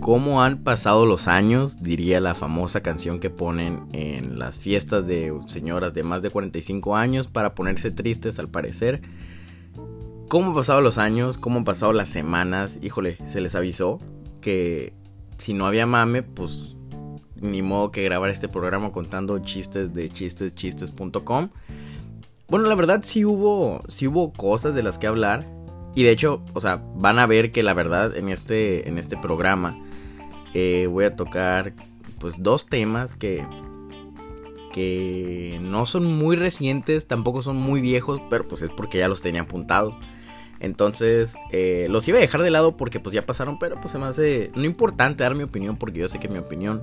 cómo han pasado los años, diría la famosa canción que ponen en las fiestas de señoras de más de 45 años para ponerse tristes al parecer. ¿Cómo han pasado los años? ¿Cómo han pasado las semanas? Híjole, se les avisó que si no había mame, pues ni modo que grabar este programa contando chistes de chisteschistes.com. Bueno, la verdad sí hubo, sí hubo cosas de las que hablar. Y de hecho, o sea, van a ver que la verdad en este, en este programa eh, voy a tocar pues dos temas que, que no son muy recientes, tampoco son muy viejos, pero pues es porque ya los tenía apuntados. Entonces, eh, los iba a dejar de lado porque pues ya pasaron, pero pues se me hace no importante dar mi opinión porque yo sé que mi opinión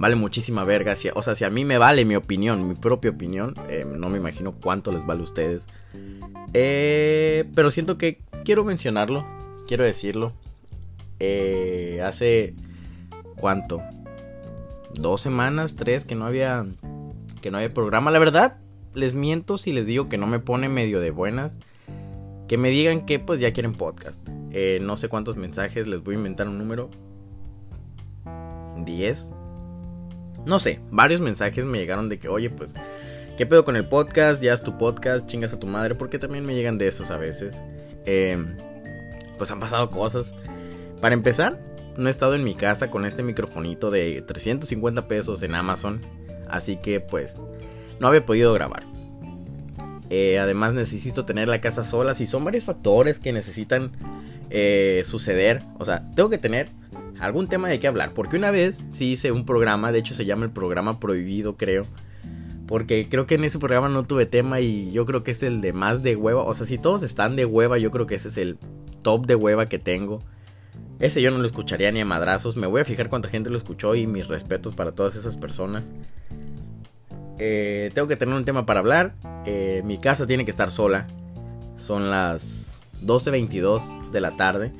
vale muchísima verga. o sea, si a mí me vale mi opinión, mi propia opinión, eh, no me imagino cuánto les vale a ustedes. Eh, pero siento que quiero mencionarlo, quiero decirlo. hace cuánto, dos semanas, tres que no había que no había programa. La verdad, les miento si les digo que no me pone medio de buenas que me digan que pues ya quieren podcast. Eh, no sé cuántos mensajes, les voy a inventar un número. 10. No sé, varios mensajes me llegaron de que, oye, pues, ¿qué pedo con el podcast? Ya es tu podcast, chingas a tu madre, porque también me llegan de esos a veces. Em, pues han pasado cosas. Para empezar, no he estado en mi casa con este microfonito de 350 pesos en Amazon. Así que pues no había podido grabar. Eh, además necesito tener la casa sola. Si son varios factores que necesitan eh, suceder. O sea, tengo que tener algún tema de qué hablar. Porque una vez sí hice un programa. De hecho se llama el programa prohibido creo. Porque creo que en ese programa no tuve tema y yo creo que es el de más de hueva. O sea, si todos están de hueva, yo creo que ese es el top de hueva que tengo. Ese yo no lo escucharía ni a madrazos. Me voy a fijar cuánta gente lo escuchó y mis respetos para todas esas personas. Eh, tengo que tener un tema para hablar. Eh, mi casa tiene que estar sola. Son las 12.22 de la tarde.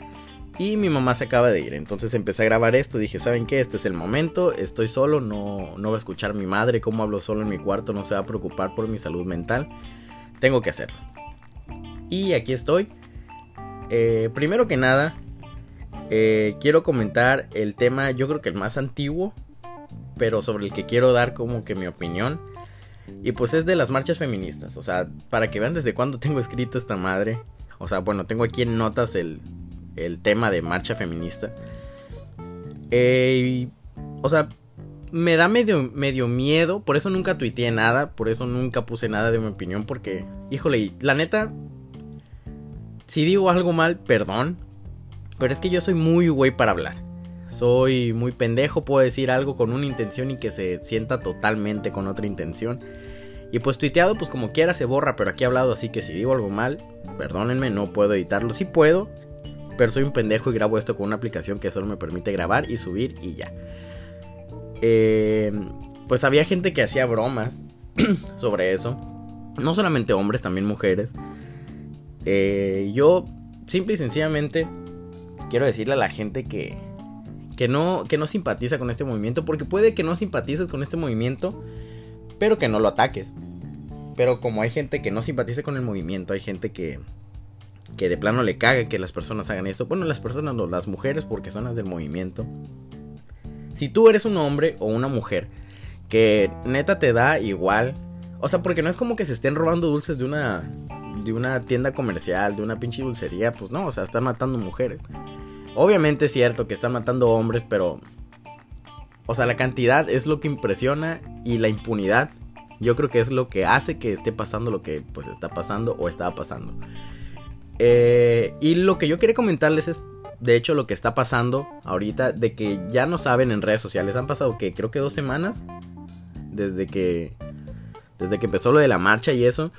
Y mi mamá se acaba de ir. Entonces empecé a grabar esto. Dije, ¿saben qué? Este es el momento. Estoy solo. No, no va a escuchar mi madre. Cómo hablo solo en mi cuarto. No se va a preocupar por mi salud mental. Tengo que hacerlo. Y aquí estoy. Eh, primero que nada, quiero comentar el tema, yo creo que el más antiguo, pero sobre el que quiero dar como que mi opinión. Y pues es de las marchas feministas. O sea, para que vean desde cuándo tengo escrito esta madre. O sea, bueno, tengo aquí en notas el, el tema de marcha feminista. Eh, o sea, me da medio, medio miedo. Por eso nunca tuiteé nada. Por eso nunca puse nada de mi opinión. Porque, híjole, la neta. Si digo algo mal, perdón. Pero es que yo soy muy güey para hablar. Soy muy pendejo, puedo decir algo con una intención y que se sienta totalmente con otra intención. Y pues tuiteado, pues como quiera se borra, pero aquí he hablado, así que si digo algo mal, perdónenme, no puedo editarlo. Sí puedo, pero soy un pendejo y grabo esto con una aplicación que solo me permite grabar y subir y ya. Eh, pues había gente que hacía bromas sobre eso. No solamente hombres, también mujeres. Eh, yo, simple y sencillamente, quiero decirle a la gente que, que no, que no simpatiza con este movimiento, porque puede que no simpatices con este movimiento, pero que no lo ataques. Pero como hay gente que no simpatiza con el movimiento, hay gente que, que de plano le caga que las personas hagan eso. Bueno, las personas no, las mujeres porque son las del movimiento. Si tú eres un hombre o una mujer que neta te da igual, o sea, porque no es como que se estén robando dulces de una de una tienda comercial, de una pinche dulcería, pues no, o sea, están matando mujeres. Obviamente es cierto que están matando hombres, pero... O sea, la cantidad es lo que impresiona y la impunidad yo creo que es lo que hace que esté pasando lo que pues está pasando o estaba pasando. Eh, y lo que yo quería comentarles es, de hecho, lo que está pasando ahorita, de que ya no saben en redes sociales. Han pasado que creo que dos semanas desde que desde que empezó lo de la marcha y eso.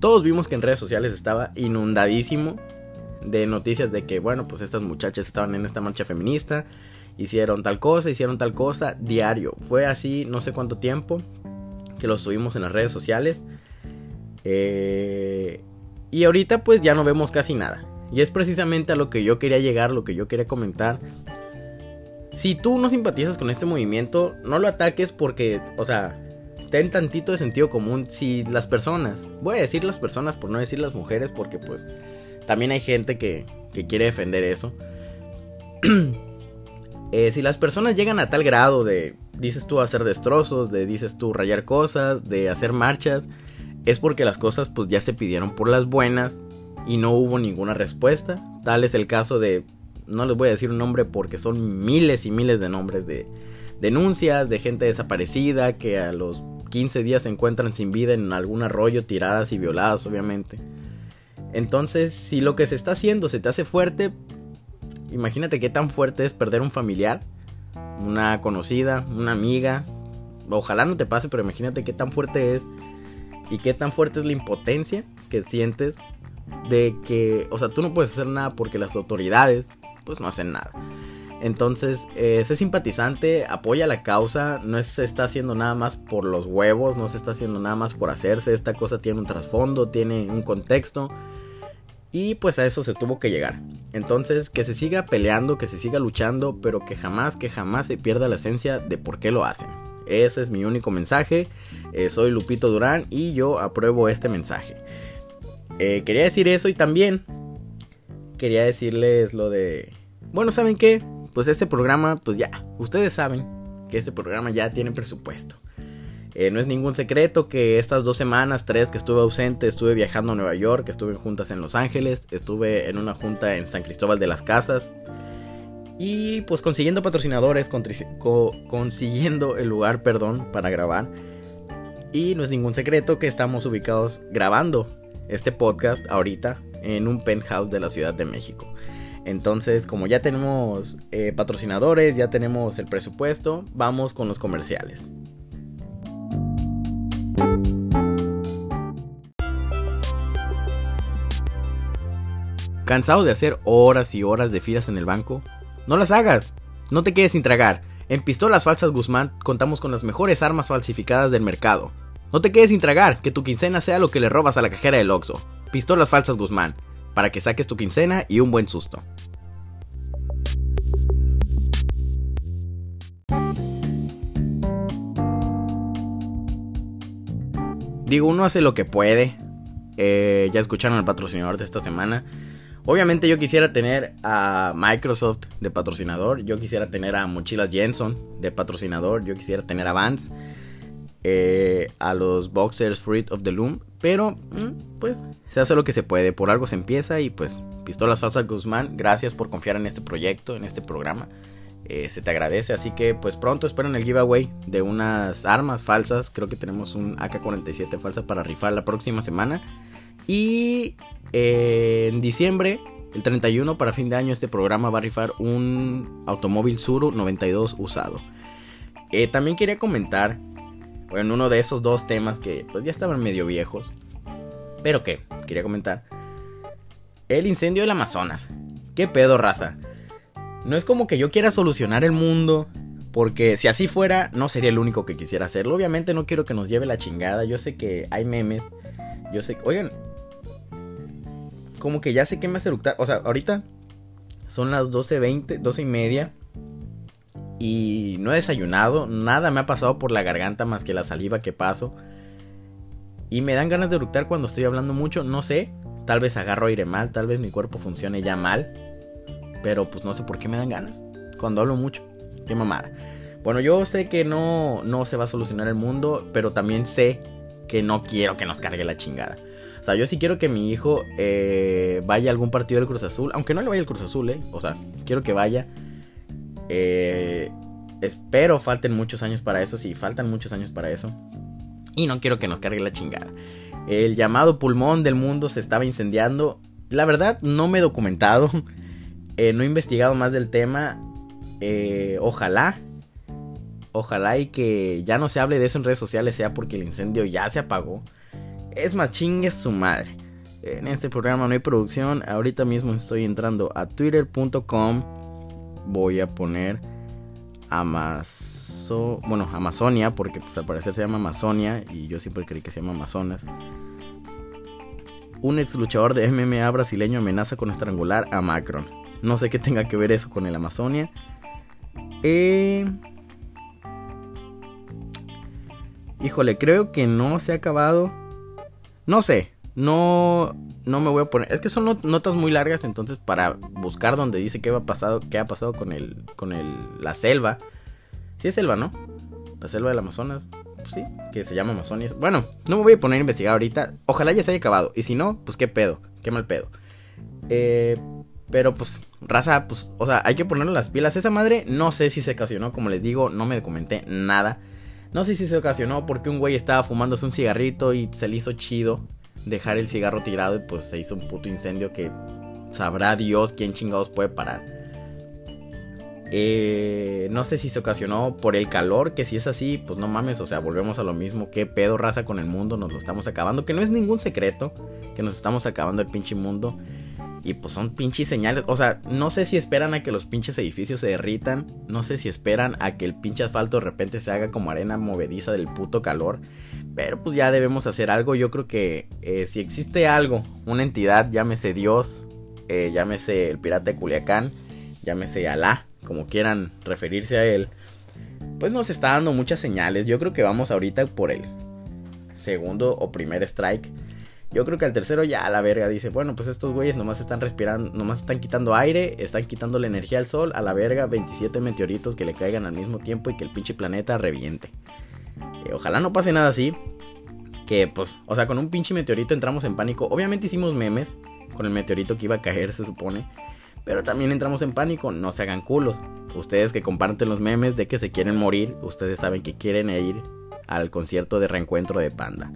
Todos vimos que en redes sociales estaba inundadísimo de noticias de que, bueno, pues estas muchachas estaban en esta marcha feminista, hicieron tal cosa, hicieron tal cosa, diario. Fue así no sé cuánto tiempo que lo subimos en las redes sociales. Eh, y ahorita pues ya no vemos casi nada. Y es precisamente a lo que yo quería llegar, lo que yo quería comentar. Si tú no simpatizas con este movimiento, no lo ataques porque, o sea, ten tantito de sentido común. Si las personas, voy a decir las personas por no decir las mujeres, porque pues también hay gente que, quiere defender eso. Eh, si las personas llegan a tal grado de, dices tú, hacer destrozos, de, dices tú, rayar cosas, de hacer marchas, es porque las cosas pues ya se pidieron por las buenas y no hubo ninguna respuesta. Tal es el caso de, no les voy a decir un nombre porque son miles y miles de nombres de denuncias de gente desaparecida que a los 15 días se encuentran sin vida en algún arroyo tiradas y violadas obviamente. Entonces, si lo que se está haciendo se te hace fuerte, imagínate qué tan fuerte es perder un familiar, una conocida, una amiga. Ojalá no te pase, pero imagínate qué tan fuerte es y qué tan fuerte es la impotencia que sientes de que, o sea, tú no puedes hacer nada porque las autoridades pues no hacen nada. Entonces, eh, sé simpatizante, apoya la causa, no se está haciendo nada más por los huevos, no se está haciendo nada más por hacerse, esta cosa tiene un trasfondo, tiene un contexto y pues a eso se tuvo que llegar. Entonces, que se siga peleando, que se siga luchando, pero que jamás, que jamás se pierda la esencia de por qué lo hacen. Ese es mi único mensaje. Eh, soy Lupito Durán y yo apruebo este mensaje. Eh, quería decir eso y también quería decirles lo de... Bueno, ¿saben qué? Pues este programa, pues ya, ustedes saben que este programa ya tiene presupuesto. Eh, no es ningún secreto que estas dos semanas, tres que estuve ausente, estuve viajando a Nueva York, estuve en juntas en Los Ángeles, estuve en una junta en San Cristóbal de las Casas. Y pues consiguiendo patrocinadores, consiguiendo el lugar, perdón, para grabar. Y no es ningún secreto que estamos ubicados grabando este podcast ahorita en un penthouse de la Ciudad de México. Entonces, como ya tenemos eh, patrocinadores, ya tenemos el presupuesto, vamos con los comerciales. ¿Cansado de hacer horas y horas de filas en el banco? No las hagas. No te quedes sin tragar. En Pistolas Falsas Guzmán contamos con las mejores armas falsificadas del mercado. No te quedes sin tragar, que tu quincena sea lo que le robas a la cajera del Oxxo. Pistolas Falsas Guzmán, para que saques tu quincena y un buen susto. Digo, uno hace lo que puede. Eh, ya escucharon al patrocinador de esta semana. Obviamente yo quisiera tener a Microsoft de patrocinador. Yo quisiera tener a Mochilas Jenson de patrocinador. Yo quisiera tener a Vans. Eh, a los Boxers Fruit of the Loom. Pero, mm, pues, se hace lo que se puede. Por algo se empieza. Y pues, Pistolas Falsas Guzmán, gracias por confiar en este proyecto, en este programa. Eh, se te agradece. Así que pues pronto esperen el giveaway de unas armas falsas. Creo que tenemos un AK-47 falsa para rifar la próxima semana. Y eh, en diciembre, el 31 para fin de año, este programa va a rifar un automóvil Suru 92 usado. Eh, también quería comentar, bueno, uno de esos dos temas que pues ya estaban medio viejos. Pero que, quería comentar. El incendio del Amazonas. ¿Qué pedo, raza? No es como que yo quiera solucionar el mundo, porque si así fuera, no sería el único que quisiera hacerlo. Obviamente no quiero que nos lleve la chingada. Yo sé que hay memes. Yo sé que... Oigan. Como que ya sé que me hace eructar. O sea, ahorita son las 12.20, 12 y media. Y no he desayunado. Nada me ha pasado por la garganta más que la saliva que paso. Y me dan ganas de eructar cuando estoy hablando mucho. No sé. Tal vez agarro aire mal. Tal vez mi cuerpo funcione ya mal. Pero pues no sé por qué me dan ganas. Cuando hablo mucho. Qué mamada. Bueno, yo sé que no, no se va a solucionar el mundo, pero también sé que no quiero que nos cargue la chingada. O sea, yo sí quiero que mi hijo eh, vaya a algún partido del Cruz Azul, aunque no le vaya al Cruz Azul, ¿eh? O sea, quiero que vaya. Eh, espero falten muchos años para eso, sí, faltan muchos años para eso. Y no quiero que nos cargue la chingada. El llamado pulmón del mundo se estaba incendiando. La verdad, no me he documentado. Eh, no he investigado más del tema. Eh, ojalá. Ojalá y que ya no se hable de eso en redes sociales sea porque el incendio ya se apagó. Es más chingue su madre. En este programa no hay producción. Ahorita mismo estoy entrando a twitter.com. Voy a poner Amazo bueno, Amazonia, porque pues, al parecer se llama Amazonia y yo siempre creí que se llama Amazonas. Un ex luchador de MMA brasileño amenaza con estrangular a Macron. No sé qué tenga que ver eso con el Amazonia. Eh... Híjole, creo que no se ha acabado. No sé. No, no me voy a poner. Es que son notas muy largas, entonces para buscar donde dice qué ha pasado, qué ha pasado con el, con el, la selva. Sí es selva, ¿no? La selva del Amazonas. Pues sí, que se llama Amazonia. Bueno, no me voy a poner a investigar ahorita. Ojalá ya se haya acabado. Y si no, pues qué pedo, qué mal pedo. Eh, pero pues, raza, pues, o sea, hay que ponerle las pilas. Esa madre, no sé si se ocasionó, como les digo, no me documenté nada. No sé si se ocasionó porque un güey estaba fumándose un cigarrito y se le hizo chido dejar el cigarro tirado y pues se hizo un puto incendio que sabrá Dios quién chingados puede parar. Eh, no sé si se ocasionó por el calor, que si es así, pues no mames, o sea, volvemos a lo mismo. ¿Qué pedo raza con el mundo? Nos lo estamos acabando, que no es ningún secreto, que nos estamos acabando el pinche mundo. Y pues son pinches señales. O sea, no sé si esperan a que los pinches edificios se derritan. No sé si esperan a que el pinche asfalto de repente se haga como arena movediza del puto calor. Pero pues ya debemos hacer algo. Yo creo que eh, si existe algo, una entidad, llámese Dios, eh, llámese el pirata de Culiacán, llámese Alá, como quieran referirse a él, pues nos está dando muchas señales. Yo creo que vamos ahorita por el segundo o primer strike yo creo que al tercero ya a la verga dice, bueno, pues estos güeyes nomás están respirando, nomás están quitando aire, están quitando la energía al sol, a la verga 27 meteoritos que le caigan al mismo tiempo y que el pinche planeta reviente. Eh, ojalá no pase nada así. Que pues, o sea, con un pinche meteorito entramos en pánico. Obviamente hicimos memes con el meteorito que iba a caer, se supone. Pero también entramos en pánico, no se hagan culos. Ustedes que comparten los memes de que se quieren morir, ustedes saben que quieren ir al concierto de reencuentro de Panda.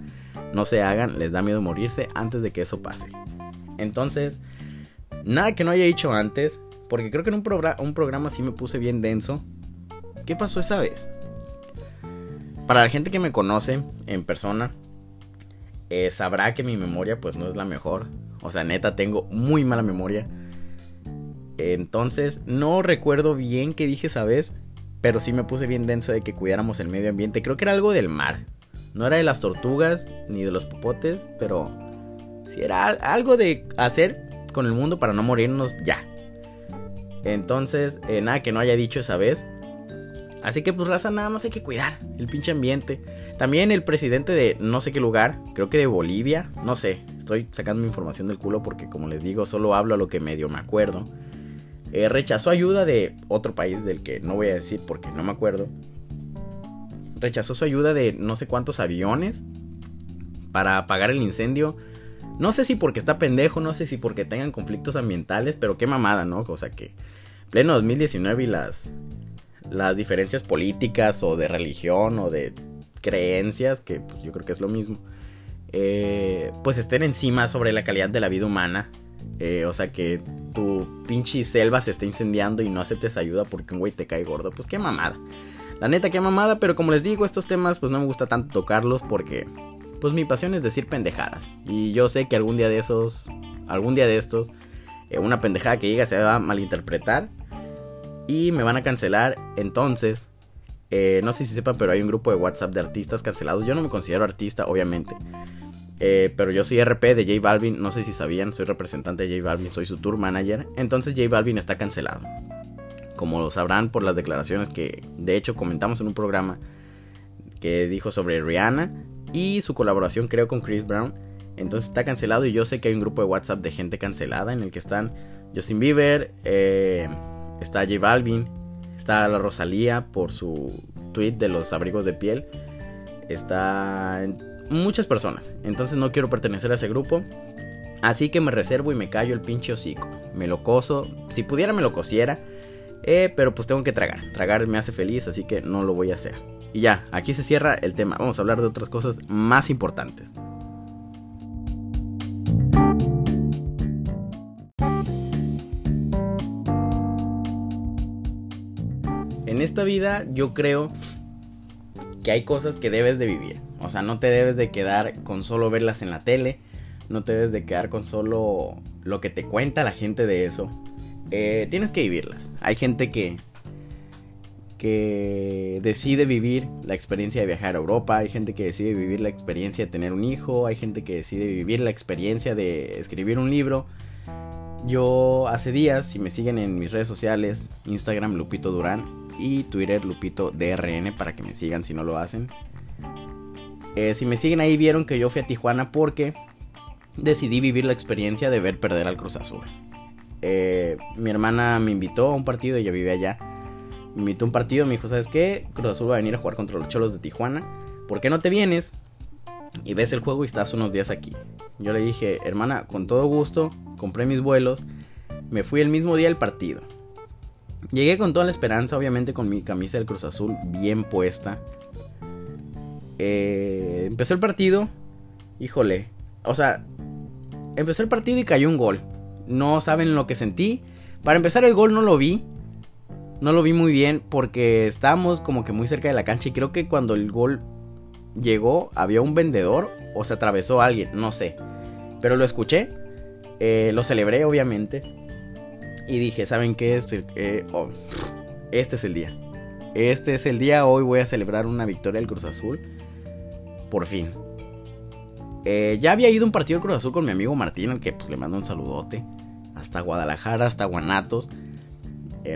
No se hagan, les da miedo morirse antes de que eso pase. Entonces, nada que no haya dicho antes, porque creo que en un, un programa sí me puse bien denso. ¿Qué pasó esa vez? Para la gente que me conoce en persona, eh, sabrá que mi memoria pues no es la mejor. O sea, neta, tengo muy mala memoria. Entonces, no recuerdo bien qué dije esa vez, pero sí me puse bien denso de que cuidáramos el medio ambiente. Creo que era algo del mar. No era de las tortugas ni de los popotes, pero sí era algo de hacer con el mundo para no morirnos ya. Entonces, eh, nada que no haya dicho esa vez. Así que pues raza, nada más hay que cuidar el pinche ambiente. También el presidente de no sé qué lugar, creo que de Bolivia, no sé, estoy sacando mi información del culo porque como les digo, solo hablo a lo que medio me acuerdo. Eh, rechazó ayuda de otro país del que no voy a decir porque no me acuerdo rechazó su ayuda de no sé cuántos aviones para apagar el incendio. No sé si porque está pendejo, no sé si porque tengan conflictos ambientales, pero qué mamada, ¿no? O sea que pleno 2019 y las las diferencias políticas o de religión o de creencias, que pues, yo creo que es lo mismo, eh, pues estén encima sobre la calidad de la vida humana. Eh, o sea que tu pinche selva se está incendiando y no aceptes ayuda porque un güey te cae gordo. Pues qué mamada. La neta, qué mamada, pero como les digo, estos temas pues no me gusta tanto tocarlos porque pues mi pasión es decir pendejadas. Y yo sé que algún día de esos, algún día de estos, eh, una pendejada que diga se va a malinterpretar y me van a cancelar. Entonces, eh, no sé si sepan, pero hay un grupo de WhatsApp de artistas cancelados. Yo no me considero artista, obviamente. Eh, pero yo soy RP de J Balvin, no sé si sabían, soy representante de J Balvin, soy su tour manager. Entonces J Balvin está cancelado como lo sabrán por las declaraciones que de hecho comentamos en un programa que dijo sobre Rihanna y su colaboración creo con Chris Brown. Entonces está cancelado y yo sé que hay un grupo de WhatsApp de gente cancelada en el que están Justin Bieber, eh, está J Balvin, está la Rosalía por su tweet de los abrigos de piel, está muchas personas. Entonces no quiero pertenecer a ese grupo. Así que me reservo y me callo el pinche hocico. Me lo coso. Si pudiera me lo cosiera. Eh, pero pues tengo que tragar. Tragar me hace feliz, así que no lo voy a hacer. Y ya, aquí se cierra el tema. Vamos a hablar de otras cosas más importantes. En esta vida yo creo que hay cosas que debes de vivir. O sea, no te debes de quedar con solo verlas en la tele. No te debes de quedar con solo lo que te cuenta la gente de eso. Eh, tienes que vivirlas. Hay gente que, que decide vivir la experiencia de viajar a Europa, hay gente que decide vivir la experiencia de tener un hijo, hay gente que decide vivir la experiencia de escribir un libro. Yo hace días, si me siguen en mis redes sociales, Instagram Lupito Durán y Twitter Lupito DRN para que me sigan si no lo hacen. Eh, si me siguen ahí vieron que yo fui a Tijuana porque decidí vivir la experiencia de ver perder al Cruz Azul. Eh, mi hermana me invitó a un partido, ella vive allá. Me invitó a un partido, me dijo, ¿sabes qué? Cruz Azul va a venir a jugar contra los Cholos de Tijuana. ¿Por qué no te vienes? Y ves el juego y estás unos días aquí. Yo le dije, hermana, con todo gusto, compré mis vuelos. Me fui el mismo día al partido. Llegué con toda la esperanza, obviamente con mi camisa del Cruz Azul bien puesta. Eh, empezó el partido. Híjole. O sea, empezó el partido y cayó un gol. No saben lo que sentí. Para empezar el gol no lo vi. No lo vi muy bien porque estábamos como que muy cerca de la cancha y creo que cuando el gol llegó había un vendedor o se atravesó alguien, no sé. Pero lo escuché, eh, lo celebré obviamente y dije, ¿saben qué? Este, eh, oh, este es el día. Este es el día, hoy voy a celebrar una victoria del Cruz Azul. Por fin. Eh, ya había ido un partido del Cruz Azul con mi amigo Martín, al que pues le mando un saludote. Hasta Guadalajara, hasta Guanatos.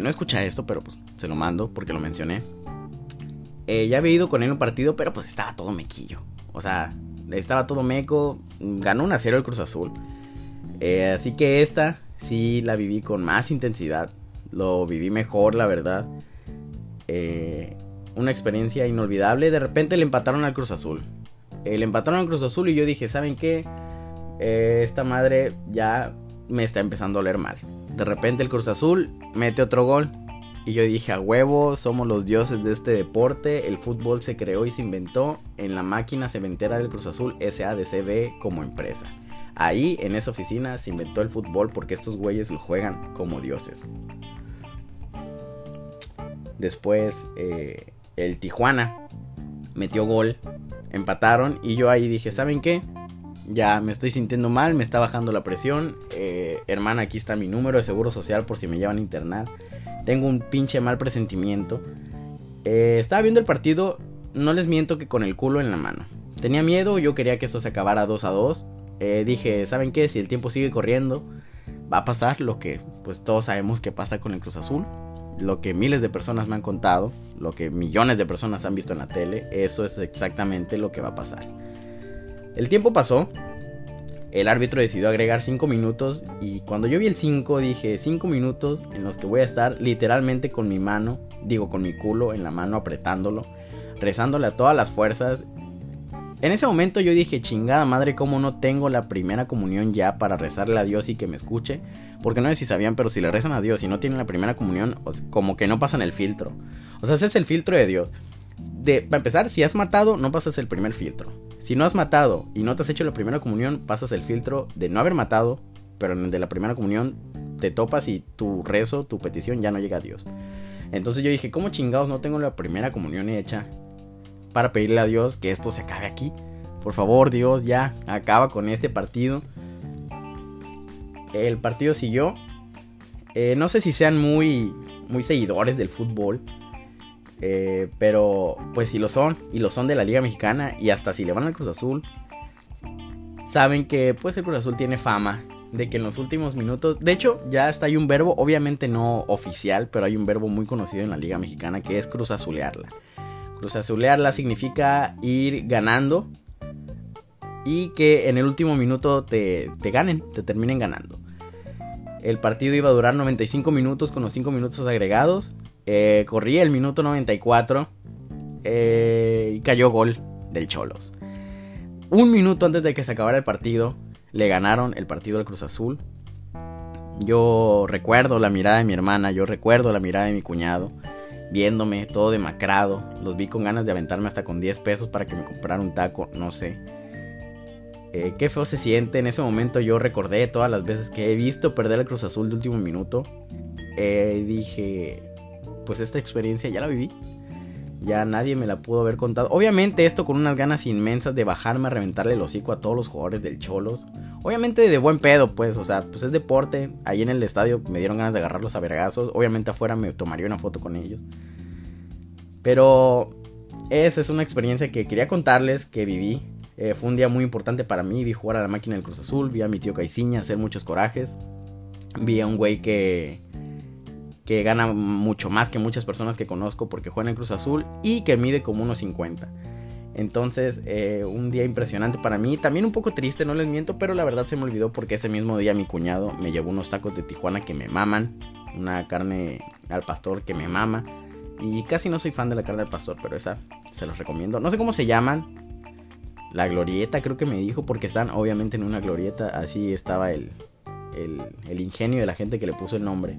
no escucha esto, pero pues se lo mando porque lo mencioné. ya había ido con él un partido, pero pues estaba todo mequillo. O sea, estaba todo meco. Ganó un a el Cruz Azul. así que esta sí la viví con más intensidad. Lo viví mejor, la verdad. Eh, una experiencia inolvidable. De repente le empataron al Cruz Azul. Eh, le empataron al Cruz Azul y yo dije, ¿saben qué? Eh, esta madre ya me está empezando a oler mal. De repente el Cruz Azul mete otro gol. Y yo dije, a huevo, somos los dioses de este deporte. El fútbol se creó y se inventó en la máquina cementera del Cruz Azul SADCB como empresa. Ahí, en esa oficina, se inventó el fútbol porque estos güeyes lo juegan como dioses. Después, eh, el Tijuana metió gol, empataron y yo ahí dije, ¿saben qué? Ya me estoy sintiendo mal, me está bajando la presión. Eh, hermana, aquí está mi número de seguro social por si me llevan a internar. Tengo un pinche mal presentimiento. Eh, estaba viendo el partido, no les miento que con el culo en la mano. Tenía miedo, yo quería que eso se acabara 2 a 2. Eh, dije, ¿saben qué? Si el tiempo sigue corriendo, va a pasar lo que pues todos sabemos que pasa con el Cruz Azul. Lo que miles de personas me han contado, lo que millones de personas han visto en la tele, eso es exactamente lo que va a pasar. El tiempo pasó, el árbitro decidió agregar 5 minutos y cuando yo vi el 5 dije 5 minutos en los que voy a estar literalmente con mi mano, digo con mi culo en la mano apretándolo, rezándole a todas las fuerzas en ese momento yo dije, chingada madre, ¿cómo no tengo la primera comunión ya para rezarle a Dios y que me escuche? Porque no sé si sabían, pero si le rezan a Dios y no tienen la primera comunión, como que no pasan el filtro. O sea, ese es el filtro de Dios. De, para empezar, si has matado, no pasas el primer filtro. Si no has matado y no te has hecho la primera comunión, pasas el filtro de no haber matado, pero en el de la primera comunión te topas y tu rezo, tu petición ya no llega a Dios. Entonces yo dije, ¿cómo chingados no tengo la primera comunión hecha? para pedirle a Dios que esto se acabe aquí. Por favor, Dios, ya acaba con este partido. El partido siguió. Eh, no sé si sean muy, muy seguidores del fútbol. Eh, pero pues si lo son, y lo son de la Liga Mexicana, y hasta si le van al Cruz Azul, saben que pues el Cruz Azul tiene fama de que en los últimos minutos, de hecho ya está hay un verbo, obviamente no oficial, pero hay un verbo muy conocido en la Liga Mexicana que es Cruz Azulearla. Cruz Azulearla significa ir ganando y que en el último minuto te, ganen, te terminen ganando. El partido iba a durar 95 minutos con los 5 minutos agregados. Eh, corría el minuto 94 eh, y cayó gol del Cholos. Un minuto antes de que se acabara el partido, le ganaron el partido al Cruz Azul. Yo recuerdo la mirada de mi hermana, yo recuerdo la mirada de mi cuñado viéndome todo demacrado. Los vi con ganas de aventarme hasta con 10 pesos para que me comprara un taco, no sé. Eh, qué feo se siente. En ese momento yo recordé todas las veces que he visto perder el Cruz Azul de último minuto. Eh, dije, pues esta experiencia ya la viví. Ya nadie me la pudo haber contado. Obviamente esto con unas ganas inmensas de bajarme a reventarle el hocico a todos los jugadores del Cholos. Obviamente de buen pedo, pues, o sea, pues es deporte. Ahí en el estadio me dieron ganas de agarrarlos a vergazos. Obviamente afuera me tomaría una foto con ellos. Pero esa es una experiencia que quería contarles, que viví. Eh, fue un día muy importante para mí. Vi jugar a la máquina del Cruz Azul, vi a mi tío Caiciña hacer muchos corajes. Vi a un güey que que gana mucho más que muchas personas que conozco porque juega en Cruz Azul y que mide como unos 50. Entonces, eh, un día impresionante para mí. También un poco triste, no les miento, pero la verdad se me olvidó porque ese mismo día mi cuñado me llevó unos tacos de Tijuana que me maman. Una carne al pastor que me mama. Y casi no soy fan de la carne al pastor, pero esa se los recomiendo. No sé cómo se llaman. La glorieta creo que me dijo porque están obviamente en una glorieta. Así estaba el, el, ingenio de la gente que le puso el nombre.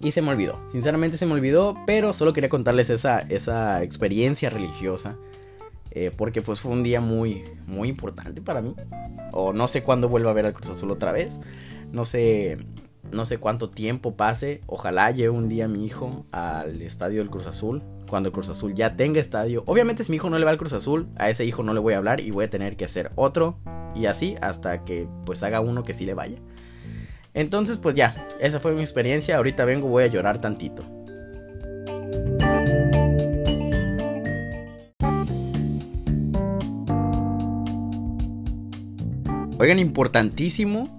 Y se me olvidó, sinceramente se me olvidó, pero solo quería contarles esa, esa experiencia religiosa. Eh, porque pues fue un día muy, muy importante para mí. O no sé cuándo vuelva a ver al Cruz Azul otra vez. No sé, no sé cuánto tiempo pase. Ojalá lleve un día mi hijo al estadio del Cruz Azul. Cuando el Cruz Azul ya tenga estadio. Obviamente si mi hijo no le va al Cruz Azul, a ese hijo no le voy a hablar y voy a tener que hacer otro. Y así hasta que pues haga uno que sí le vaya. Entonces pues ya, esa fue mi experiencia. Ahorita vengo, voy a llorar tantito. Oigan, importantísimo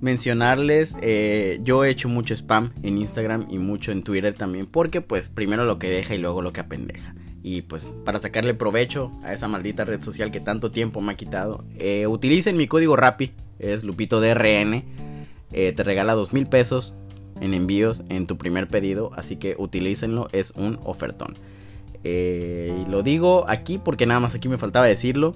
mencionarles, eh, yo he hecho mucho spam en Instagram y mucho en Twitter también, porque pues primero lo que deja y luego lo que apendeja. Y pues para sacarle provecho a esa maldita red social que tanto tiempo me ha quitado, eh, utilicen mi código RAPI, es Lupito DRN, eh, te regala dos mil pesos en envíos en tu primer pedido, así que utilícenlo, es un ofertón. y lo digo aquí porque nada más aquí me faltaba decirlo.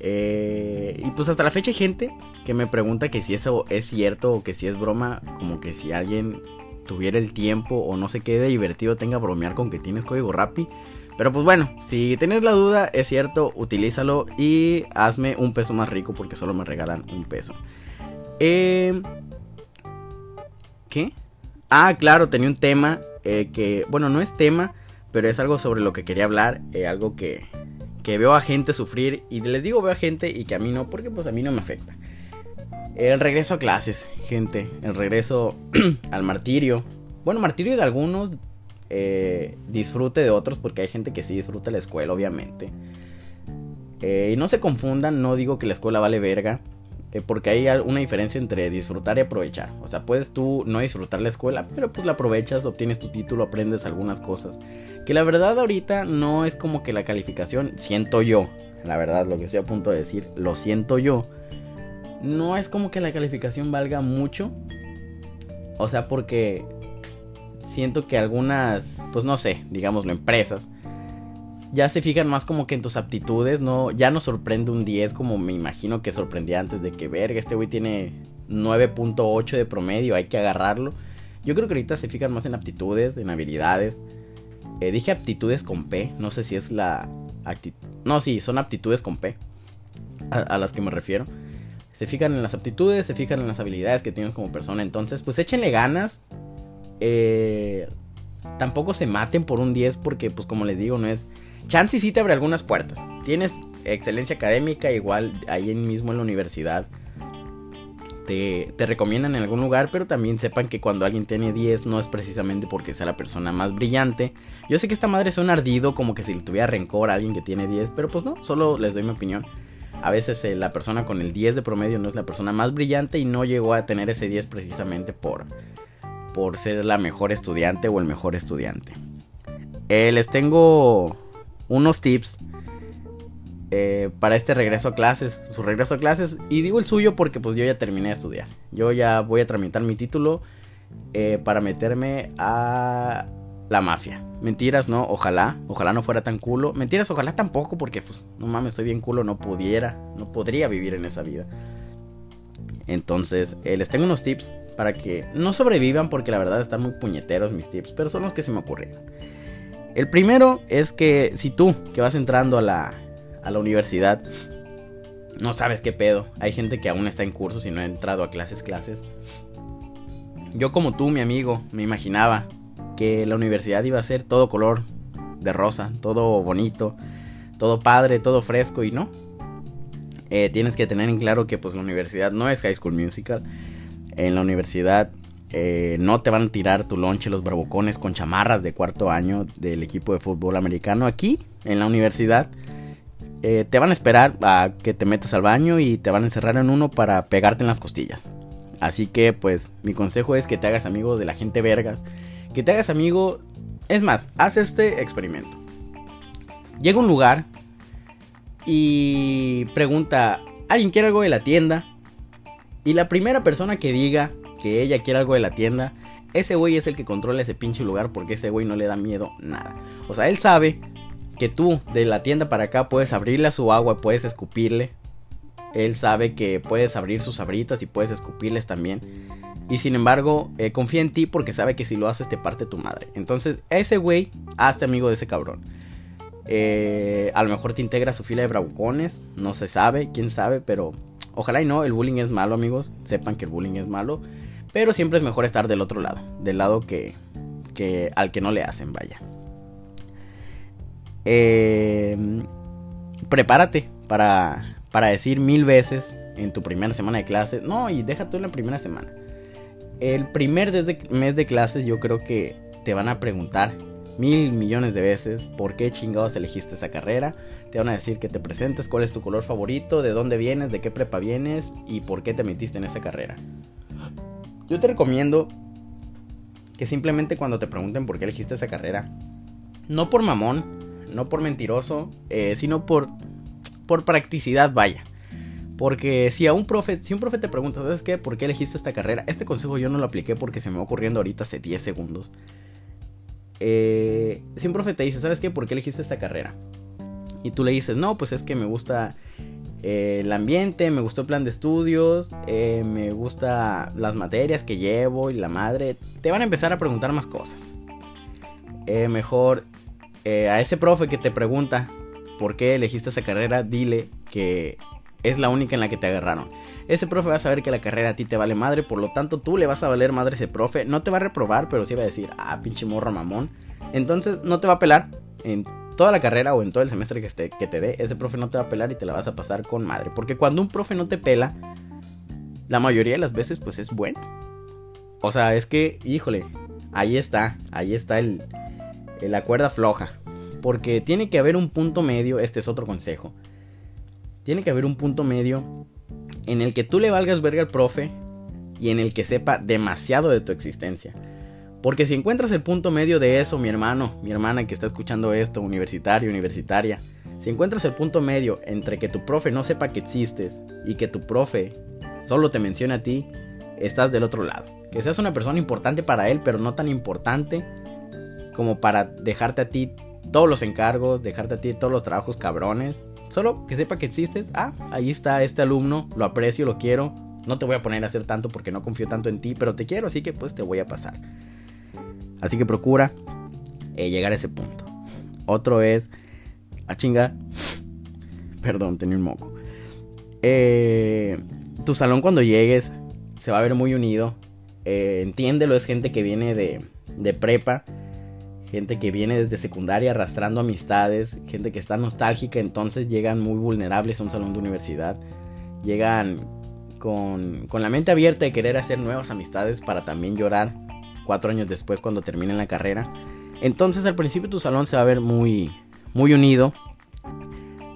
y pues hasta la fecha hay gente que me pregunta que si eso es cierto o que si es broma, como que si alguien tuviera el tiempo o no sé qué de divertido tenga bromear con que tienes código Rappi. Pero pues bueno, si tienes la duda, es cierto, utilízalo y hazme un peso más rico porque solo me regalan un peso. Eh, ¿Qué? Ah, claro, tenía un tema eh, que, bueno, no es tema, pero es algo sobre lo que quería hablar, eh, algo que, que veo a gente sufrir y les digo veo a gente y que a mí no, porque pues a mí no me afecta. El regreso a clases, gente. El regreso al martirio. Bueno, martirio de algunos, eh, disfrute de otros, porque hay gente que sí disfruta la escuela, obviamente. Y no se confundan, no digo que la escuela vale verga, eh, porque hay una diferencia entre disfrutar y aprovechar. O sea, puedes tú no disfrutar la escuela, pero pues la aprovechas, obtienes tu título, aprendes algunas cosas. Que la verdad ahorita no es como que la calificación, siento yo, la verdad lo que estoy a punto de decir, lo siento yo no es como que la calificación valga mucho. O sea, porque siento que algunas, pues no sé, digámoslo, empresas, ya se fijan más como que en tus aptitudes, no, ya no sorprende un 10 como me imagino que sorprendía antes de que, verga, este güey tiene 9.8 de promedio, hay que agarrarlo. Yo creo que ahorita se fijan más en aptitudes, en habilidades. Eh, dije aptitudes con P, no sé si es la actitud... No, sí, son aptitudes con P, a las que me refiero se fijan en las aptitudes, se fijan en las habilidades que tienes como persona. Entonces, pues échenle ganas. Eh, tampoco se maten por un 10 porque, pues como les digo, no es... Chance sí te abre algunas puertas. Tienes excelencia académica, igual ahí mismo en la universidad. Te, te, recomiendan en algún lugar, pero también sepan que cuando alguien tiene 10 no es precisamente porque sea la persona más brillante. Yo sé que esta madre un ardido, como que si le tuviera rencor a alguien que tiene 10, pero pues no, solo les doy mi opinión. A veces eh, la persona con el 10 de promedio no es la persona más brillante y no llegó a tener ese 10 precisamente por, por ser la mejor estudiante o el mejor estudiante. Eh, les tengo unos tips eh, para este regreso a clases, su regreso a clases. Y digo el suyo porque pues yo ya terminé de estudiar. Yo ya voy a tramitar mi título para meterme a la mafia. Mentiras, no, ojalá, ojalá no fuera tan culo. Mentiras, ojalá tampoco, porque pues no mames, soy bien culo, no pudiera, no podría vivir en esa vida. Entonces, eh, les tengo unos tips para que no sobrevivan, porque la verdad están muy puñeteros mis tips, pero son los que se me ocurrieron. El primero es que si tú, que vas entrando a la, a la universidad, no sabes qué pedo, hay gente que aún está en cursos y no ha entrado a clases, clases. Yo como tú, mi amigo, me imaginaba que la universidad iba a ser todo color de rosa, todo bonito, todo padre, todo fresco y no. Eh, tienes que tener en claro que pues la universidad no es High School Musical. En la universidad eh, no te van a tirar tu lonche los bravucones con chamarras de cuarto año del equipo de fútbol americano. Aquí, en la universidad, eh, te van a esperar a que te metas al baño y te van a encerrar en uno para pegarte en las costillas. Así que pues mi consejo es que te hagas amigo de la gente vergas que te hagas amigo. Es más, haz este experimento. llega a un lugar y pregunta, ¿alguien quiere algo de la tienda? Y la primera persona que diga que ella quiere algo de la tienda, ese güey es el que controla ese pinche lugar porque ese güey no le da miedo nada. O sea, él sabe que tú de la tienda para acá puedes abrirle a su agua, puedes escupirle. Él sabe que puedes abrir sus abritas y puedes escupirles también. Y sin embargo, eh, confía en ti porque sabe que si lo haces te parte tu madre. Entonces, ese güey, hazte amigo de ese cabrón. Eh, a lo mejor te integra a su fila de bravucones. No se sabe, quién sabe, pero ojalá y no. El bullying es malo, amigos. Sepan que el bullying es malo. Pero siempre es mejor estar del otro lado. Del lado que, que al que no le hacen, vaya. Eh, prepárate para, para decir mil veces en tu primera semana de clases. No, y deja tú en la primera semana. El primer mes de clases yo creo que te van a preguntar mil millones de veces por qué chingados elegiste esa carrera. Te van a decir que te presentes, cuál es tu color favorito, de dónde vienes, de qué prepa vienes y por qué te metiste en esa carrera. Yo te recomiendo que simplemente cuando te pregunten por qué elegiste esa carrera, no por mamón, no por mentiroso, eh, sino por, por practicidad, vaya. Porque si a un profe, si un profe te pregunta, ¿sabes qué? ¿Por qué elegiste esta carrera? Este consejo yo no lo apliqué porque se me va ocurriendo ahorita hace 10 segundos. Eh, si un profe te dice, ¿sabes qué? ¿Por qué elegiste esta carrera? Y tú le dices, no, pues es que me gusta eh, el ambiente, me gustó el plan de estudios, eh, me gusta las materias que llevo y la madre. Te van a empezar a preguntar más cosas. mejor a ese profe que te pregunta por qué elegiste esa carrera, dile que es la única en la que te agarraron. Ese profe va a saber que la carrera a ti te vale madre, por lo tanto tú le vas a valer madre a ese profe. No te va a reprobar, pero sí va a decir, ah, pinche morro mamón. Entonces no te va a pelar toda la carrera o en todo el semestre que, esté, que te dé. Ese profe no te va a pelar y te la vas a pasar con madre. Porque cuando un profe no te pela, la mayoría de las veces pues es bueno. O sea, es que, híjole, ahí está, ahí está el, la cuerda floja. Porque tiene que haber un punto medio, este es otro consejo tiene que haber un punto medio en el que tú le valgas verga al profe y en el que sepa demasiado de tu existencia. Porque si encuentras el punto medio de eso, mi hermano, mi hermana que está escuchando esto, universitario, universitaria, si encuentras el punto medio entre que tu profe no sepa que existes y que tu profe solo te menciona a ti, estás del otro lado. Que seas una persona importante para él, pero no tan importante como para dejarte a ti todos los encargos, dejarte a ti todos los trabajos cabrones Solo que sepa que existes. Ah, ahí está este alumno, lo aprecio, lo quiero. No te voy a poner a hacer tanto porque no confío tanto en ti, pero te quiero, así que pues te voy a pasar. Así que procura eh, llegar a ese punto. Otro es... A ah, chinga. Perdón, tenía un moco. Eh, tu salón cuando llegues se va a ver muy unido. Eh, entiéndelo, es gente que viene de, de prepa gente que viene desde secundaria arrastrando amistades, gente que está nostálgica, entonces llegan muy vulnerables a un salón de universidad, llegan con, con, la mente abierta de querer hacer nuevas amistades para también llorar cuatro años después cuando terminen la carrera. Entonces al principio tu salón se va a ver muy, muy unido,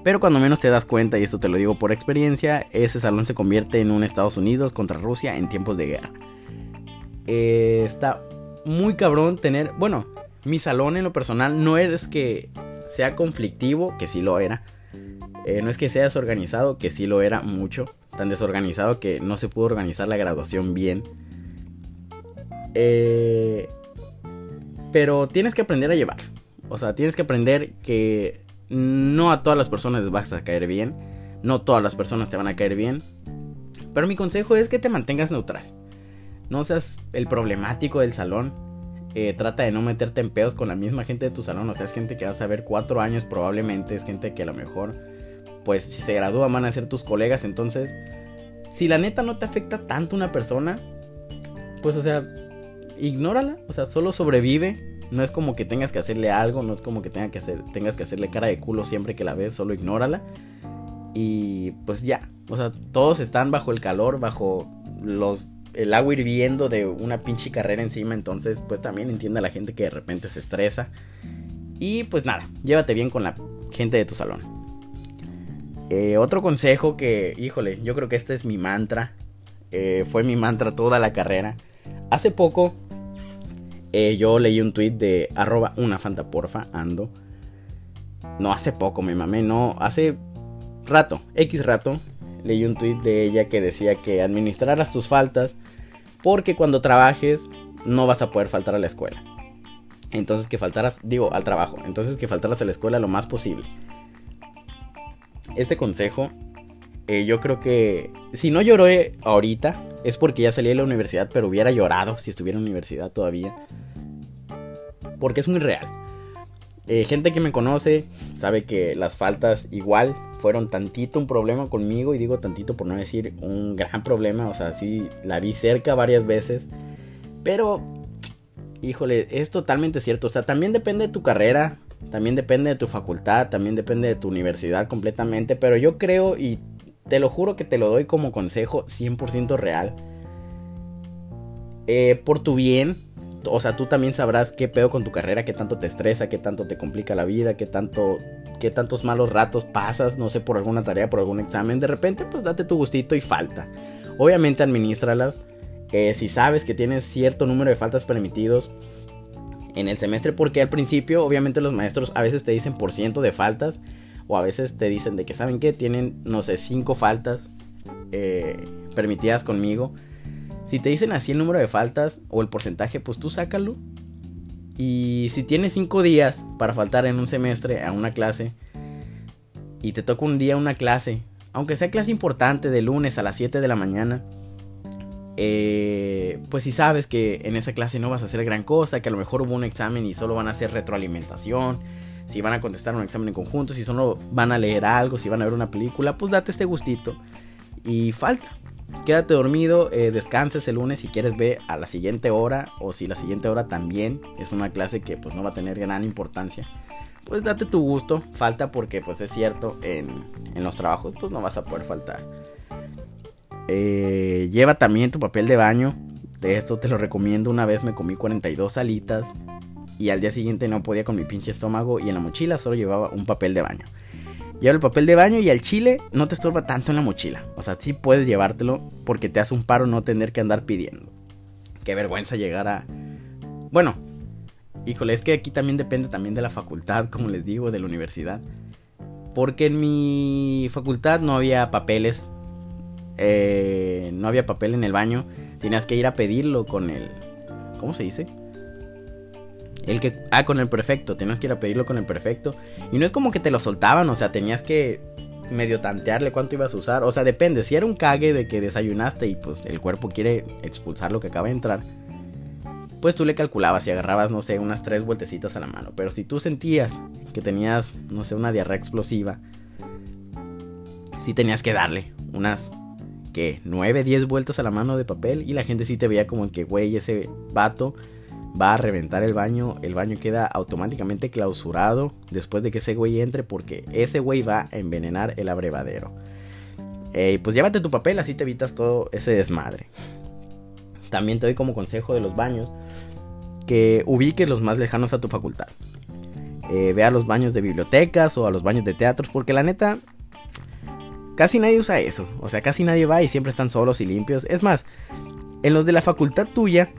pero cuando menos te das cuenta, y esto te lo digo por experiencia, ese salón se convierte en un Estados Unidos contra Rusia en tiempos de guerra. Eh, está muy cabrón tener, bueno, mi salón en lo personal no es que sea conflictivo, que sí lo era. Eh, no es que sea desorganizado, que sí lo era mucho. Tan desorganizado que no se pudo organizar la graduación bien. Eh, pero tienes que aprender a llevar. O sea, tienes que aprender que no a todas las personas les vas a caer bien. No todas las personas te van a caer bien. Pero mi consejo es que te mantengas neutral. No seas el problemático del salón. Eh, trata de no meterte en pedos con la misma gente de tu salón. O sea, es gente que vas a ver cuatro años probablemente. Es gente que a lo mejor, pues si se gradúa van a ser tus colegas. Entonces, si la neta no te afecta tanto una persona, pues o sea, ignórala. O sea, solo sobrevive. No es como que tengas que hacerle algo. No es como que tenga que hacer, tengas que hacerle cara de culo siempre que la ves. Solo ignórala. Y pues ya. O sea, todos están bajo el calor, bajo los el agua hirviendo de una pinche carrera encima, entonces pues también entiende a la gente que de repente se estresa. Y pues nada, llévate bien con la gente de tu salón. Eh, otro consejo que, híjole, yo creo que este es mi mantra. Eh, fue mi mantra toda la carrera. Hace poco eh, yo leí un tweet de arroba una ando. no hace poco me mamé, no, hace rato, X rato, leí un tweet de ella que decía que administraras tus faltas porque cuando trabajes no vas a poder faltar a la escuela. Entonces que faltaras, digo, al trabajo, entonces que faltaras a la escuela lo más posible. Este consejo, eh, yo creo que si no lloré ahorita, es porque ya salí de la universidad, pero hubiera llorado si estuviera en la universidad todavía. Porque es muy real. Eh, gente que me conoce sabe que las faltas igual fueron tantito un problema conmigo y digo tantito por no decir un gran problema, o sea, sí la vi cerca varias veces, pero híjole, es totalmente cierto, o sea, también depende de tu carrera, también depende de tu facultad, también depende de tu universidad completamente, pero yo creo y te lo juro que te lo doy como consejo 100% real. Eh, por tu bien, o sea, tú también sabrás qué pedo con tu carrera, qué tanto te estresa, qué tanto te complica la vida, qué tanto qué tantos malos ratos pasas, no sé, por alguna tarea, por algún examen, de repente pues date tu gustito y falta. Obviamente administralas. Eh, si sabes que tienes cierto número de faltas permitidos en el semestre, porque al principio obviamente los maestros a veces te dicen por ciento de faltas o a veces te dicen de que saben que tienen, no sé, cinco faltas eh, permitidas conmigo si te dicen así el número de faltas o el porcentaje, pues tú sácalo. Y si tienes 5 días para faltar en un semestre a una clase y te toca un día una clase, aunque sea clase importante de lunes a las 7 de la mañana, eh, pues si sabes que en esa clase no vas a hacer gran cosa, que a lo mejor hubo un examen y solo van a hacer retroalimentación, si van a contestar un examen en conjunto, si solo van a leer algo, si van a ver una película, pues date este gustito y falta. Quédate dormido, eh, descanses el lunes si quieres ver a la siguiente hora o si la siguiente hora también es una clase que pues no va a tener gran importancia. Pues date tu gusto, falta porque pues es cierto, en, los trabajos pues no vas a poder faltar. Eh, lleva también tu papel de baño, de esto te lo recomiendo, una vez me comí 42 alitas y al día siguiente no podía con mi pinche estómago y en la mochila solo llevaba un papel de baño. Lleva el papel de baño y el chile no te estorba tanto en la mochila. O sea, sí puedes llevártelo porque te hace un paro no tener que andar pidiendo. Qué vergüenza llegar a... Bueno, híjole, es que aquí también depende también de la facultad, como les digo, de la universidad. Porque en mi facultad no había papeles. Eh, no había papel en el baño. Tenías que ir a pedirlo con el... ¿Cómo se dice? El que. Ah, con el perfecto. Tenías que ir a pedirlo con el perfecto. Y no es como que te lo soltaban, o sea, tenías que medio tantearle cuánto ibas a usar. O sea, depende. Si era un cague de que desayunaste y pues el cuerpo quiere expulsar lo que acaba de entrar. Pues tú le calculabas y agarrabas, no sé, unas tres vueltecitas a la mano. Pero si tú sentías que tenías, no sé, una diarrea explosiva. Sí tenías que darle unas que 9, 10 vueltas a la mano de papel y la gente sí te veía como que, güey, ese vato va a reventar el baño, el baño queda automáticamente clausurado después de que ese güey entre porque ese güey va a envenenar el abrevadero. Eh, pues llévate tu papel, así te evitas todo ese desmadre. También te doy como consejo de los baños que ubiques los más lejanos a tu facultad. Eh, ve a los baños de bibliotecas o a los baños de teatros porque la neta casi nadie usa esos. O sea, casi nadie va y siempre están solos y limpios. Es más, en los de la facultad tuya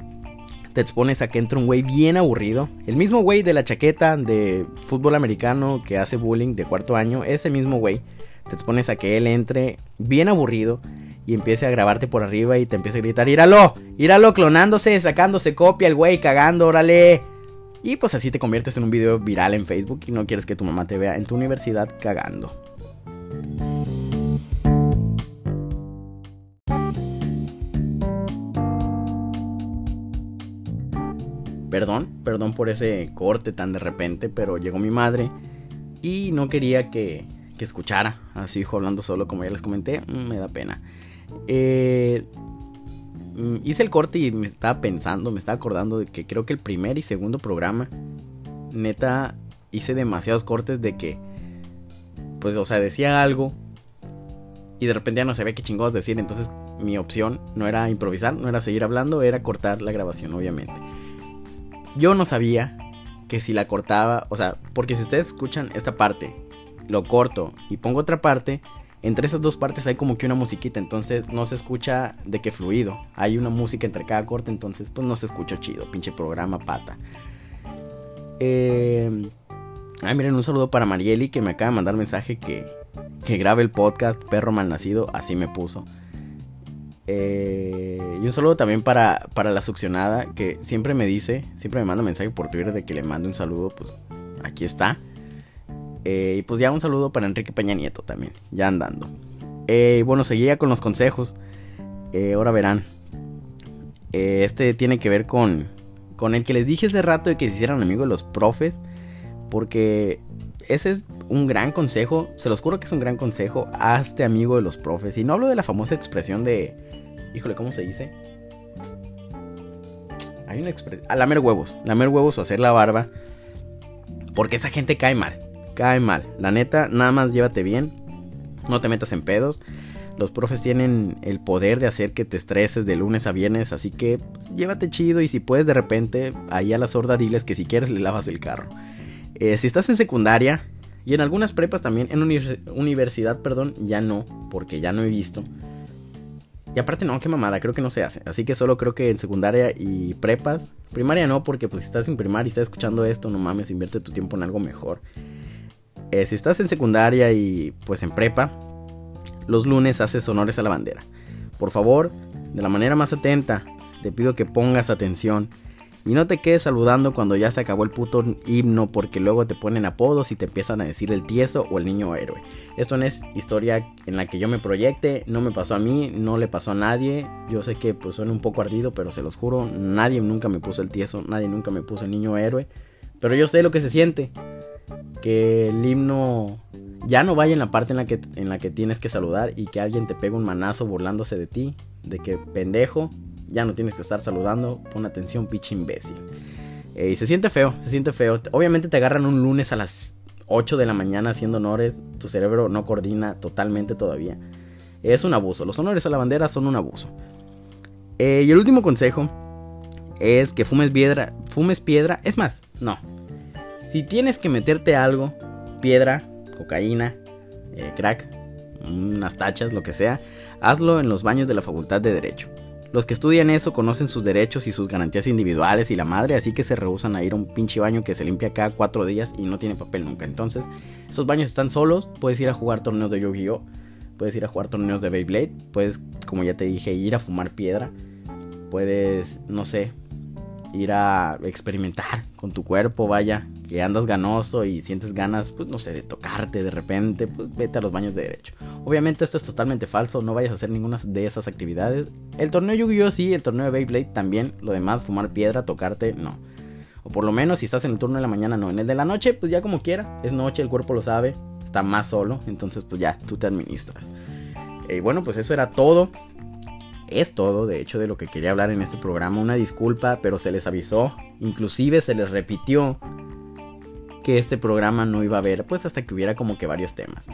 te expones a que entre un güey bien aburrido. El mismo güey de la chaqueta de fútbol americano que hace bullying de cuarto año, ese mismo güey. Te expones a que él entre bien aburrido y empiece a grabarte por arriba y te empiece a gritar, íralo, íralo, clonándose, sacándose copia, el güey cagando, órale. Y pues así te conviertes en un video viral en Facebook y no quieres que tu mamá te vea en tu universidad cagando. Perdón, perdón por ese corte tan de repente, pero llegó mi madre y no quería que, que escuchara a su hijo hablando solo, como ya les comenté, mm, me da pena. Eh, mm, hice el corte y me estaba pensando, me estaba acordando de que creo que el primer y segundo programa, neta, hice demasiados cortes de que, pues, o sea, decía algo y de repente ya no sabía qué chingados decir, entonces mi opción no era improvisar, no era seguir hablando, era cortar la grabación, obviamente. Yo no sabía que si la cortaba, o sea, porque si ustedes escuchan esta parte, lo corto y pongo otra parte, entre esas dos partes hay como que una musiquita, entonces no se escucha de qué fluido. Hay una música entre cada corte, entonces pues no se escucha chido, pinche programa pata. Eh, Ah, miren, un saludo para Marieli que me acaba de mandar mensaje que, que grabe el podcast Perro Malnacido, así me puso. Eh, y un saludo también para, para la succionada que siempre me dice, siempre me manda mensaje por Twitter de que le mande un saludo, pues aquí está. Eh, y pues ya un saludo para Enrique Peña Nieto también, ya andando. Eh, bueno, seguía con los consejos. ahora verán. este tiene que ver con, con el que les dije hace rato de que se hicieran amigos de los profes. Porque ese es un gran consejo, se los juro que es un gran consejo, hazte amigo de los profes. Y no hablo de la famosa expresión de, híjole, ¿cómo se dice? Hay una expresión, a lamer huevos, lamer huevos o hacer la barba. Porque esa gente cae mal, cae mal. La neta, nada más llévate bien, no te metas en pedos. Los profes tienen el poder de hacer que te estreses de lunes a viernes, así que pues, llévate chido y si puedes de repente, ahí a la sorda diles que si quieres le lavas el carro. Eh, si estás en secundaria y en algunas prepas también, en universidad, perdón, ya no, porque ya no he visto. Y aparte no, qué mamada, creo que no se hace. Así que solo creo que en secundaria y prepas. Primaria no, porque pues si estás en primaria y estás escuchando esto, no mames, invierte tu tiempo en algo mejor. Eh, si estás en secundaria y pues en prepa, los lunes haces honores a la bandera. Por favor, de la manera más atenta, te pido que pongas atención y no te quedes saludando cuando ya se acabó el puto himno porque luego te ponen apodos y te empiezan a decir el tieso o el niño héroe. Esto no es historia en la que yo me proyecte, no me pasó a mí, no le pasó a nadie. Yo sé que pues suena un poco ardido, pero se los juro, nadie nunca me puso el tieso, nadie nunca me puso el niño héroe. Pero yo sé lo que se siente. Que el himno ya no vaya en la parte en la que, en la que tienes que saludar y que alguien te pegue un manazo burlándose de ti. De que pendejo, ya no tienes que estar saludando, pon atención, pinche imbécil. Eh, y se siente feo, se siente feo. Obviamente te agarran un lunes a las 8 de la mañana haciendo honores, tu cerebro no coordina totalmente todavía. Es un abuso, los honores a la bandera son un abuso. Eh, y el último consejo es que fumes piedra, fumes piedra, es más, no. Si tienes que meterte algo, piedra, cocaína, eh, crack, unas tachas, lo que sea, hazlo en los baños de la Facultad de Derecho. Los que estudian eso conocen sus derechos y sus garantías individuales y la madre, así que se rehusan a ir a un pinche baño que se limpia cada cuatro días y no tiene papel nunca. Entonces, esos baños están solos, puedes ir a jugar torneos de Yu-Gi-Oh! Puedes ir a jugar torneos de Beyblade, puedes, como ya te dije, ir a fumar piedra, puedes, no sé, ir a experimentar con tu cuerpo, vaya, que andas ganoso y sientes ganas, pues no sé, de tocarte de repente, pues vete a los baños de derecho. Obviamente esto es totalmente falso, no vayas a hacer ninguna de esas actividades. El torneo Yu-Gi-Oh sí, el torneo de Beyblade también, lo demás, fumar piedra, tocarte, no. O por lo menos si estás en el turno de la mañana, no. En el de la noche, pues ya como quiera, es noche, el cuerpo lo sabe, está más solo, entonces pues ya, tú te administras. Y bueno, pues eso era todo es todo, de hecho, de lo que quería hablar en este programa. Una disculpa, pero se les avisó, inclusive se les repitió que este programa no iba a haber, pues hasta que hubiera como que varios temas.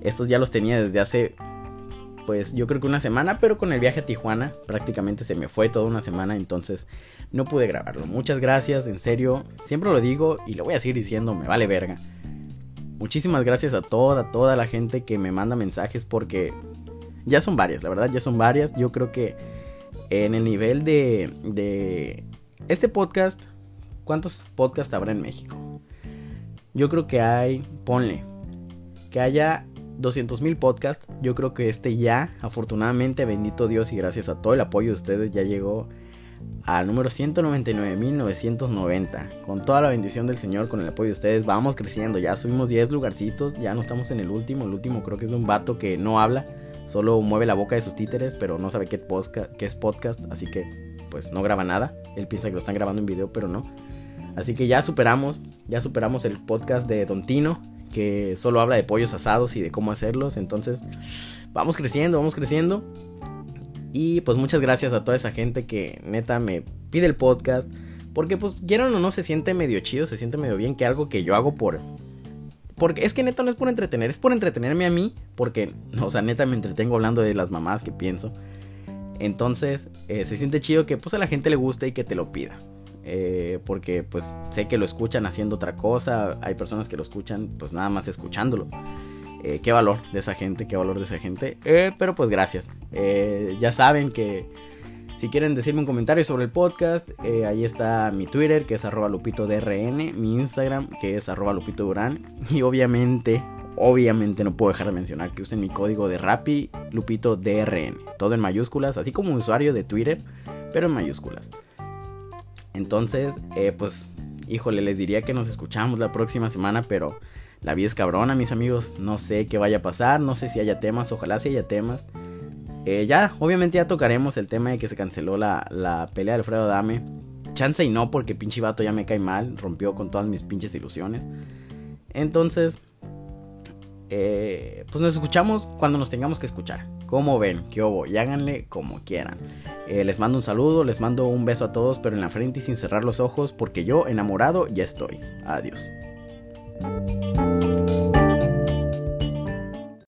Estos ya los tenía desde hace, pues yo creo que una semana, pero con el viaje a Tijuana prácticamente se me fue toda una semana, entonces no pude grabarlo. Muchas gracias, en serio, siempre lo digo y lo voy a seguir diciendo, me vale verga. Muchísimas gracias a toda, toda la gente que me manda mensajes porque ya son varias, la verdad, ya son varias. Yo creo que en el nivel de, de este podcast, ¿cuántos podcasts habrá en México? Yo creo que hay, ponle, que haya 200 mil podcasts. Yo creo que este ya, afortunadamente, bendito Dios y gracias a todo el apoyo de ustedes, ya llegó al número 199.990. Con toda la bendición del Señor, con el apoyo de ustedes, vamos creciendo. Ya subimos 10 lugarcitos, ya no estamos en el último. El último creo que es un vato que no habla Solo mueve la boca de sus títeres, pero no sabe qué, qué es podcast, así que pues no graba nada. Él piensa que lo están grabando en video, pero no. Así que ya superamos, ya superamos el podcast de Don Tino, que solo habla de pollos asados y de cómo hacerlos. Entonces, vamos creciendo, vamos creciendo. Y pues muchas gracias a toda esa gente que neta me pide el podcast. Porque pues quieran o no se siente medio chido, se siente medio bien que algo que yo hago por, porque es que neta no es por entretener, es por entretenerme a mí. Porque, o sea, neta me entretengo hablando de las mamás que pienso. Entonces, eh, se siente chido que pues a la gente le guste y que te lo pida. Eh, porque pues sé que lo escuchan haciendo otra cosa. Hay personas que lo escuchan pues nada más escuchándolo. Eh, qué valor de esa gente, qué valor de esa gente. pero pues gracias. ya saben que Si quieren decirme un comentario sobre el podcast, eh, ahí está mi Twitter, que es arroba lupitodrn, mi Instagram, que es arroba lupitodurán, y obviamente, obviamente no puedo dejar de mencionar que usen mi código de Rappi, lupitodrn, todo en mayúsculas, así como usuario de Twitter, pero en mayúsculas. Entonces, eh, pues, híjole, les diría que nos escuchamos la próxima semana, pero la vida es cabrona, mis amigos. No sé qué vaya a pasar, no sé si haya temas, ojalá si haya temas. Eh, ya, obviamente ya tocaremos el tema de que se canceló la, la pelea de Alfredo Dame. Chance y no, porque pinche vato ya me cae mal, rompió con todas mis pinches ilusiones. Entonces, eh, pues nos escuchamos cuando nos tengamos que escuchar. Como ven, que obo, y háganle como quieran. Eh, les mando un saludo, les mando un beso a todos, pero en la frente y sin cerrar los ojos, porque yo enamorado ya estoy. Adiós.